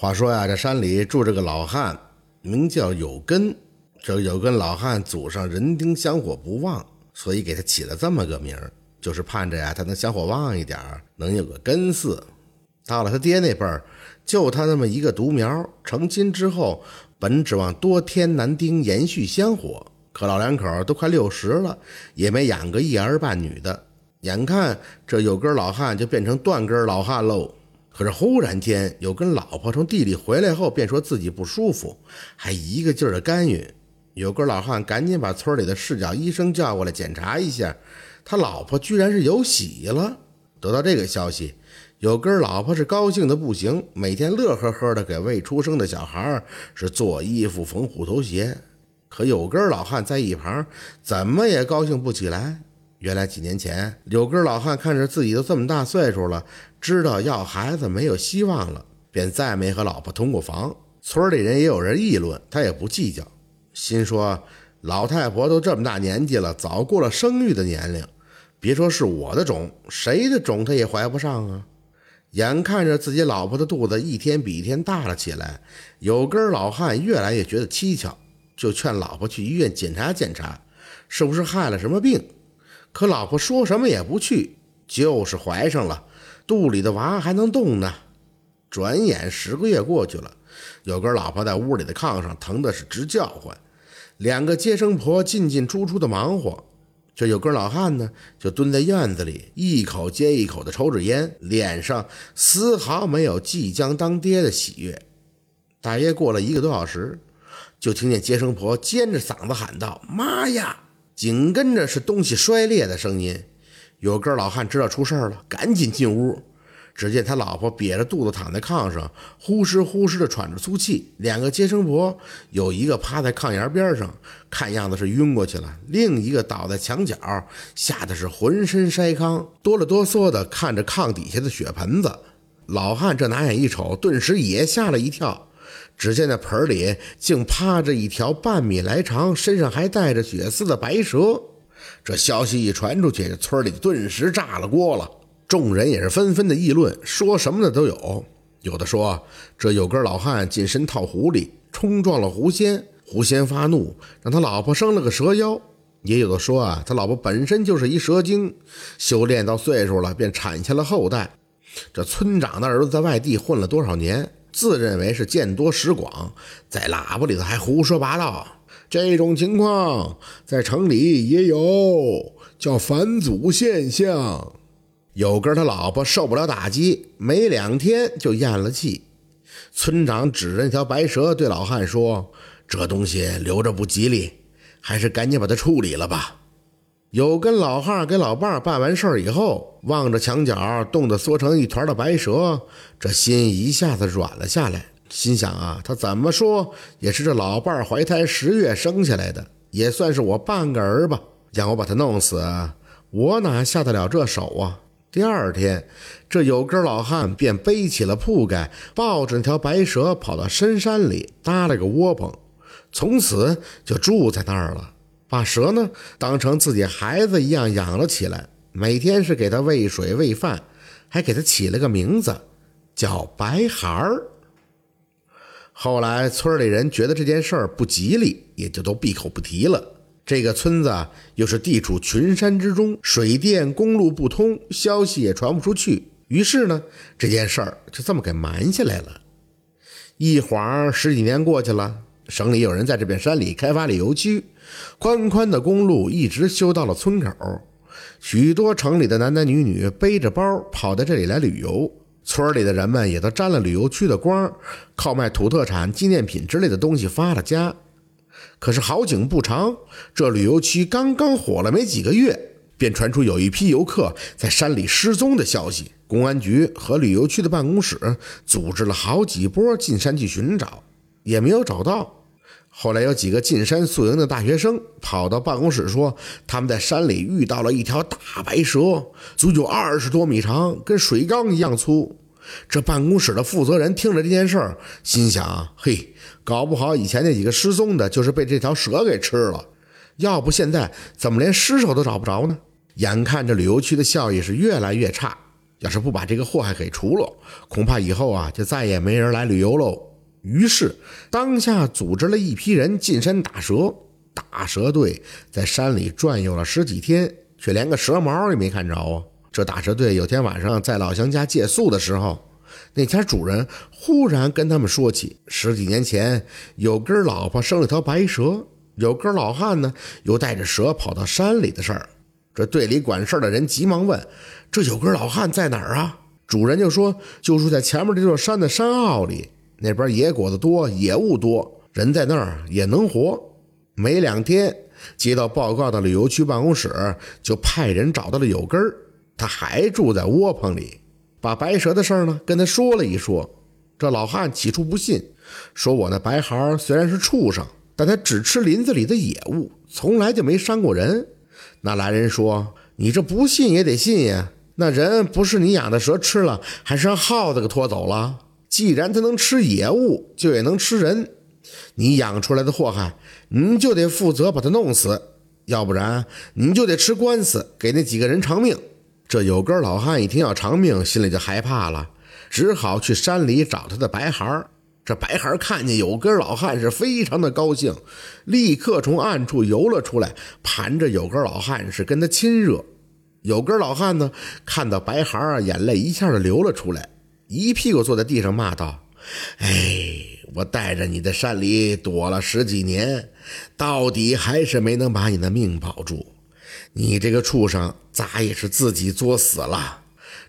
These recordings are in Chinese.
话说呀，这山里住着个老汉，名叫有根。这有根老汉祖上人丁香火不旺，所以给他起了这么个名儿，就是盼着呀他能香火旺一点儿，能有个根嗣。到了他爹那辈儿，就他那么一个独苗，成亲之后本指望多添男丁，延续香火。可老两口都快六十了，也没养个一儿半女的。眼看这有根老汉就变成断根老汉喽。可是忽然间，有根老婆从地里回来后，便说自己不舒服，还一个劲儿的干预。有根老汉赶紧把村里的市脚医生叫过来检查一下，他老婆居然是有喜了。得到这个消息，有根老婆是高兴的不行，每天乐呵呵的给未出生的小孩是做衣服、缝虎头鞋。可有根老汉在一旁，怎么也高兴不起来。原来几年前，有根老汉看着自己都这么大岁数了，知道要孩子没有希望了，便再没和老婆同过房。村里人也有人议论，他也不计较，心说老太婆都这么大年纪了，早过了生育的年龄，别说是我的种，谁的种他也怀不上啊。眼看着自己老婆的肚子一天比一天大了起来，有根老汉越来越觉得蹊跷，就劝老婆去医院检查检查，是不是害了什么病。可老婆说什么也不去，就是怀上了，肚里的娃还能动呢。转眼十个月过去了，有根老婆在屋里的炕上疼的是直叫唤，两个接生婆进进出出的忙活，这有根老汉呢就蹲在院子里，一口接一口的抽着烟，脸上丝毫没有即将当爹的喜悦。大约过了一个多小时，就听见接生婆尖着嗓子喊道：“妈呀！”紧跟着是东西摔裂的声音，有个老汉知道出事了，赶紧进屋。只见他老婆瘪着肚子躺在炕上，呼哧呼哧的喘着粗气。两个接生婆有一个趴在炕沿边上，看样子是晕过去了；另一个倒在墙角，吓得是浑身筛糠，哆了哆嗦的看着炕底下的血盆子。老汉这拿眼一瞅，顿时也吓了一跳。只见那盆里竟趴着一条半米来长、身上还带着血丝的白蛇。这消息一传出去，村里顿时炸了锅了。众人也是纷纷的议论，说什么的都有。有的说这有根老汉近身套狐狸，冲撞了狐仙，狐仙发怒，让他老婆生了个蛇妖。也有的说啊，他老婆本身就是一蛇精，修炼到岁数了，便产下了后代。这村长的儿子在外地混了多少年？自认为是见多识广，在喇叭里头还胡说八道。这种情况在城里也有，叫返祖现象。有根他老婆受不了打击，没两天就咽了气。村长指着那条白蛇对老汉说：“这东西留着不吉利，还是赶紧把它处理了吧。”有根老汉给老伴办完事儿以后，望着墙角冻得缩成一团的白蛇，这心一下子软了下来。心想啊，他怎么说也是这老伴儿怀胎十月生下来的，也算是我半个儿吧。让我把他弄死，我哪下得了这手啊？第二天，这有根老汉便背起了铺盖，抱着那条白蛇，跑到深山里搭了个窝棚，从此就住在那儿了。把蛇呢当成自己孩子一样养了起来，每天是给他喂水喂饭，还给他起了个名字，叫白孩儿。后来村里人觉得这件事儿不吉利，也就都闭口不提了。这个村子又是地处群山之中，水电公路不通，消息也传不出去，于是呢，这件事儿就这么给瞒下来了。一晃十几年过去了。省里有人在这片山里开发旅游区，宽宽的公路一直修到了村口，许多城里的男男女女背着包跑到这里来旅游，村里的人们也都沾了旅游区的光，靠卖土特产、纪念品之类的东西发了家。可是好景不长，这旅游区刚刚火了没几个月，便传出有一批游客在山里失踪的消息。公安局和旅游区的办公室组织了好几波进山去寻找，也没有找到。后来有几个进山宿营的大学生跑到办公室说，他们在山里遇到了一条大白蛇，足有二十多米长，跟水缸一样粗。这办公室的负责人听了这件事儿，心想：嘿，搞不好以前那几个失踪的，就是被这条蛇给吃了。要不现在怎么连尸首都找不着呢？眼看着旅游区的效益是越来越差，要是不把这个祸害给除了，恐怕以后啊就再也没人来旅游喽。于是当下组织了一批人进山打蛇。打蛇队在山里转悠了十几天，却连个蛇毛也没看着啊！这打蛇队有天晚上在老乡家借宿的时候，那家主人忽然跟他们说起十几年前有根老婆生了条白蛇，有根老汉呢又带着蛇跑到山里的事儿。这队里管事儿的人急忙问：“这有根老汉在哪儿啊？”主人就说：“就住在前面这座山的山坳里，那边野果子多，野物多，人在那儿也能活。”没两天，接到报告的旅游区办公室就派人找到了有根儿，他还住在窝棚里，把白蛇的事儿呢跟他说了一说。这老汉起初不信，说我那白孩虽然是畜生，但他只吃林子里的野物，从来就没伤过人。那来人说：“你这不信也得信呀，那人不是你养的蛇吃了，还是让耗子给拖走了。既然他能吃野物，就也能吃人。”你养出来的祸害，你就得负责把他弄死，要不然你就得吃官司，给那几个人偿命。这有根老汉一听要偿命，心里就害怕了，只好去山里找他的白孩儿这白孩儿看见有根老汉，是非常的高兴，立刻从暗处游了出来，盘着有根老汉是跟他亲热。有根老汉呢，看到白孩啊，眼泪一下就流了出来，一屁股坐在地上骂道：“哎！”我带着你在山里躲了十几年，到底还是没能把你的命保住。你这个畜生，咋也是自己作死了？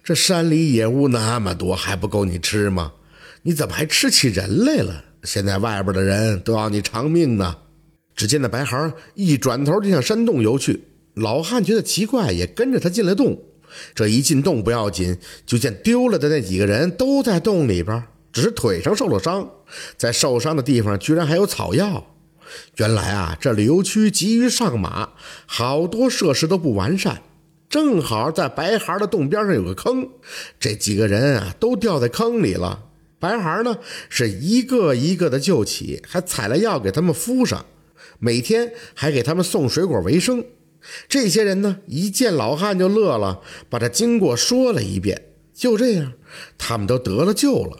这山里野物那么多，还不够你吃吗？你怎么还吃起人来了？现在外边的人都要你偿命呢。只见那白孩一转头就向山洞游去，老汉觉得奇怪，也跟着他进了洞。这一进洞不要紧，就见丢了的那几个人都在洞里边。只是腿上受了伤，在受伤的地方居然还有草药。原来啊，这旅游区急于上马，好多设施都不完善。正好在白孩的洞边上有个坑，这几个人啊都掉在坑里了。白孩呢是一个一个的救起，还采了药给他们敷上，每天还给他们送水果为生。这些人呢一见老汉就乐了，把这经过说了一遍。就这样，他们都得了救了。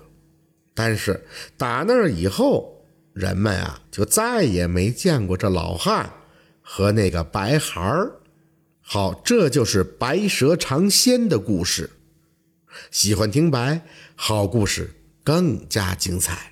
但是打那儿以后，人们啊就再也没见过这老汉和那个白孩儿。好，这就是白蛇尝鲜的故事。喜欢听白，好故事更加精彩。